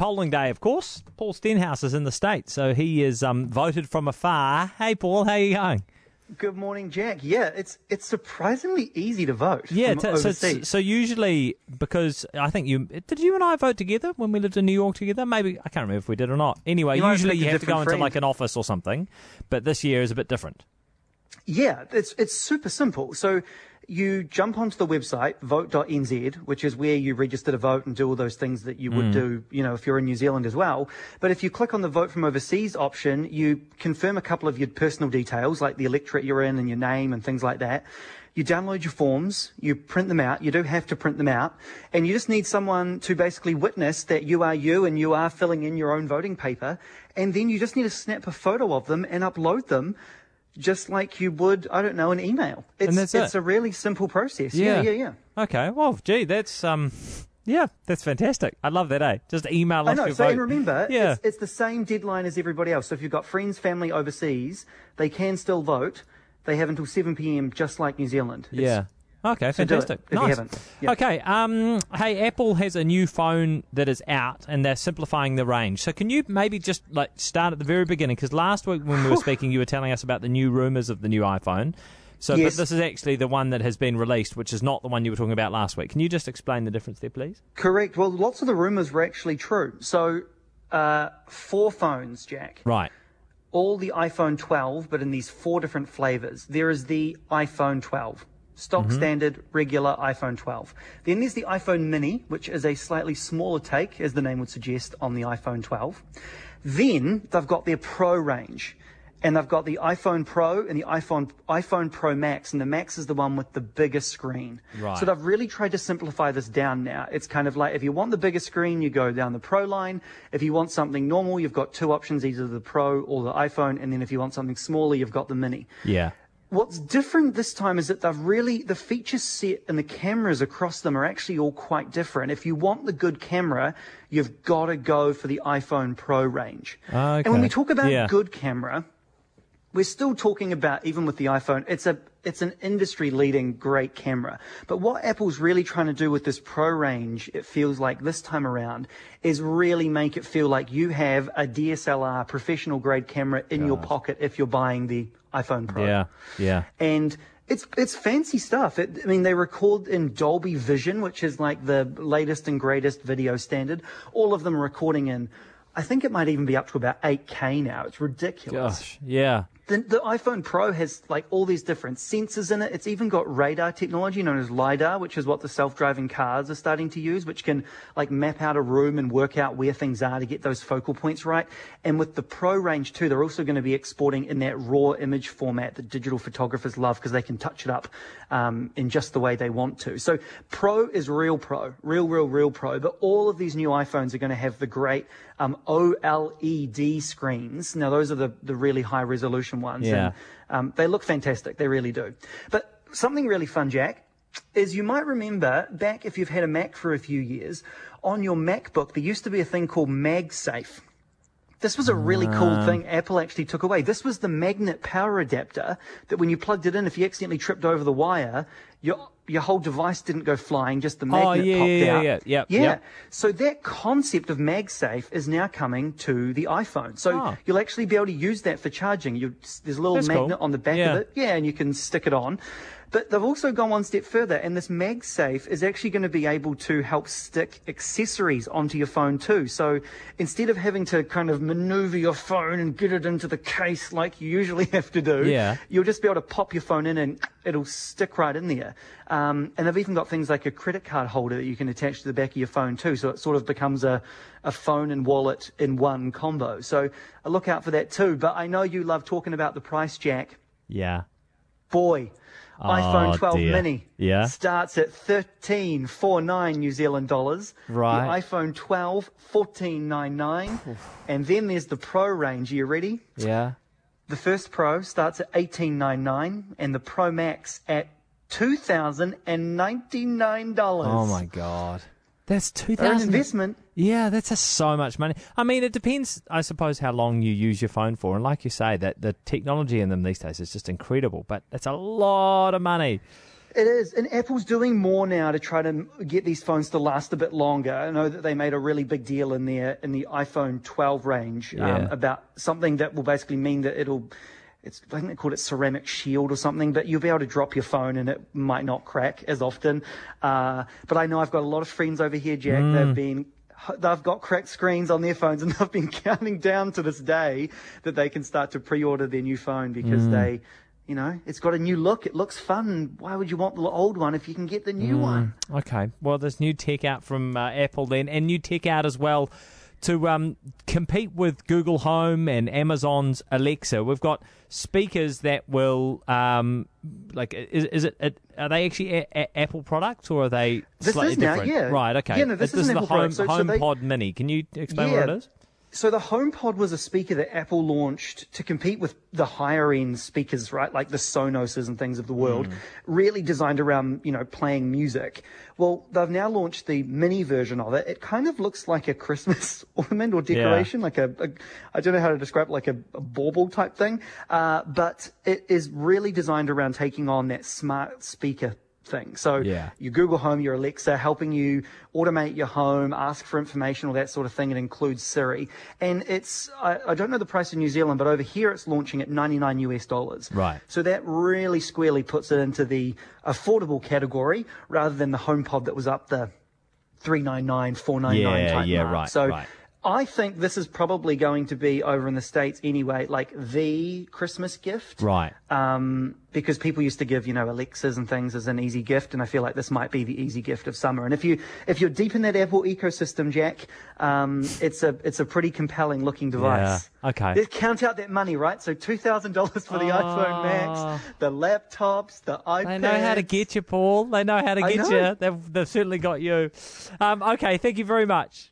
polling day, of course. Paul Stenhouse is in the state, so he is um, voted from afar. Hey, Paul, how you going? Good morning, Jack. Yeah, it's it's surprisingly easy to vote. Yeah, t- so, so usually because I think you did you and I vote together when we lived in New York together? Maybe I can't remember if we did or not. Anyway, You usually you have to go different into like an office or something, but this year is a bit different. Yeah, it's it's super simple. So you jump onto the website vote.nz, which is where you register to vote and do all those things that you would mm. do, you know, if you're in New Zealand as well. But if you click on the vote from overseas option, you confirm a couple of your personal details, like the electorate you're in and your name and things like that. You download your forms, you print them out. You do have to print them out, and you just need someone to basically witness that you are you and you are filling in your own voting paper. And then you just need to snap a photo of them and upload them just like you would, I don't know, an email. It's, that's it's it. a really simple process. Yeah, yeah, yeah. Okay, well, gee, that's um, yeah, that's fantastic. I love that. Eh, just email I us know. your So, vote. and remember, yeah, it's, it's the same deadline as everybody else. So, if you've got friends, family overseas, they can still vote. They have until 7 p.m., just like New Zealand. It's- yeah. Okay, So do it, fantastic. nice. Okay. Um. Hey, Apple has a new phone that is out, and they're simplifying the range. So, can you maybe just like start at the very beginning? Because last week when we were speaking, you were telling us about the new rumors of the new iPhone. So, Yes. but this is actually the one that has been released, which is not the one you were talking about last week. Can you just explain the difference there, please? Correct. Well, lots of the rumors were actually true. So, uh, four phones, Jack. Right. all the iPhone 12, but in these four different flavors. There is the iPhone 12, stock mm-hmm. standard, regular iPhone 12. Then there's the iPhone mini, which is a slightly smaller take, as the name would suggest, on the iPhone 12. Then they've got their Pro range. And they've got the iPhone Pro and the iPhone iPhone Pro Max, and the Max is the one with the bigger screen. Right. So they've really tried to simplify this down now. It's kind of like if you want the bigger screen, you go down the Pro line. If you want something normal, you've got two options, either the Pro or the iPhone. And then if you want something smaller, you've got the Mini. Yeah. What's different this time is that they've really, the feature set and the cameras across them are actually all quite different. If you want the good camera, you've got to go for the iPhone Pro range. Ah, and when we talk about Yeah. good camera, we're still talking about even with the iPhone, it's a it's an industry leading great camera. But what Apple's really trying to do with this Pro range, it feels like this time around, is really make it feel like you have a DSLR professional grade camera in your pocket if you're buying the iPhone Pro. Yeah. Yeah. And it's it's fancy stuff. It, I mean, they record in Dolby Vision, which is like the latest and greatest video standard. All of them are recording in. I think it might even be up to about 8K now. It's ridiculous Gosh. Yeah. The, the iPhone Pro has like all these different sensors in it. It's even got radar technology known as LiDAR, which is what the self-driving cars are starting to use, which can like map out a room and work out where things are to get those focal points right. And with the Pro range too, they're also going to be exporting in that raw image format that digital photographers love because they can touch it up um, in just the way they want to. So Pro is real Pro, real, real, real Pro. But all of these new iPhones are going to have the great um, OLED screens. Now those are the, the really high resolution ones. Yeah. And, um, they look fantastic. They really do. But something really fun, Jack, is you might remember back if you've had a Mac for a few years, on your MacBook, there used to be a thing called MagSafe. This was a really cool thing Apple actually took away. This was the magnet power adapter that when you plugged it in, if you accidentally tripped over the wire, your your whole device didn't go flying, just the oh, magnet Oh, yeah, popped yeah, yeah, out. yeah. Yep, yeah. yep. So that concept of MagSafe is now coming to the iPhone. So Oh. you'll actually be able to use that for charging. You, there's a little That's magnet cool. on the back Yeah. of it. Yeah, and you can stick it on. But they've also gone one step further, and this MagSafe is actually going to be able to help stick accessories onto your phone too. So instead of having to kind of maneuver your phone and get it into the case like you usually have to do, Yeah. you'll just be able to pop your phone in and it'll stick right in there. Um, and they've even got things like a credit card holder that you can attach to the back of your phone too. So it sort of becomes a, a phone and wallet in one combo. So look out for that too. But I know you love talking about the price, Jack. Yeah. Boy, oh, iPhone 12 Oh, dear. mini Yeah. starts at 1349 New Zealand dollars. Right. The iPhone 12 1499 and then there's the Pro range. Are you ready? Yeah. The first Pro starts at 1899 and the Pro Max at $2,099. Oh my god. That's two thousand. investment. Yeah, that's so much money. I mean, it depends, I suppose, how long you use your phone for. And like you say, that the technology in them these days is just incredible. But it's a lot of money. It is, and Apple's doing more now to try to get these phones to last a bit longer. I know that they made a really big deal in their in the iPhone 12 range um, about something that will basically mean that it'll. It's, I think they called it ceramic shield or something, but you'll be able to drop your phone and it might not crack as often. Uh, but I know I've got a lot of friends over here, Jack. Mm. They've been they've got cracked screens on their phones and they've been counting down to this day that they can start to pre-order their new phone because Mm. they, you know, it's got a new look. It looks fun. Why would you want the old one if you can get the new Mm. one? Okay. Well, there's new tech out from uh, Apple then, and new tech out as well to um, compete with Google Home and Amazon's Alexa. We've got speakers that will, um, like, is, is it? Are they actually a- a- Apple products or are they This slightly is now, different? yeah. Right. Okay. Yeah, no, this is is an the Apple Home product. So- so they- Mini. Can you explain what it is? So the HomePod was a speaker that Apple launched to compete with the higher end speakers, right? Like the Sonoses and things of the world, Hmm. really designed around, you know, playing music. Well, they've now launched the mini version of it. It kind of looks like a Christmas ornament or decoration, like a, a, I don't know how to describe it, like a, a bauble type thing. Uh, but it is really designed around taking on that smart speaker thing. So Yeah. your Google Home, your Alexa, helping you automate your home, ask for information, all that sort of thing. It includes Siri. And it's, I, I don't know the price in New Zealand, but over here it's launching at 99 US dollars. Right. So that really squarely puts it into the affordable category rather than the HomePod that was up the 399, 499 Yeah, type yeah, mark. right, So right. I think this is probably going to be over in the States anyway, like the Christmas gift Right. um, because people used to give you know Alexas and things as an easy gift, and I feel like this might be the easy gift of summer. And if you if you're deep in that Apple ecosystem, Jack, um, it's a it's a pretty compelling looking device. Yeah, okay. Let's count out that money, right? So two thousand dollars for the iPhone Max, the laptops, the iPads. They know how to get you, Paul. They know how to get you. They've, they've certainly got you. Um, okay, thank you very much.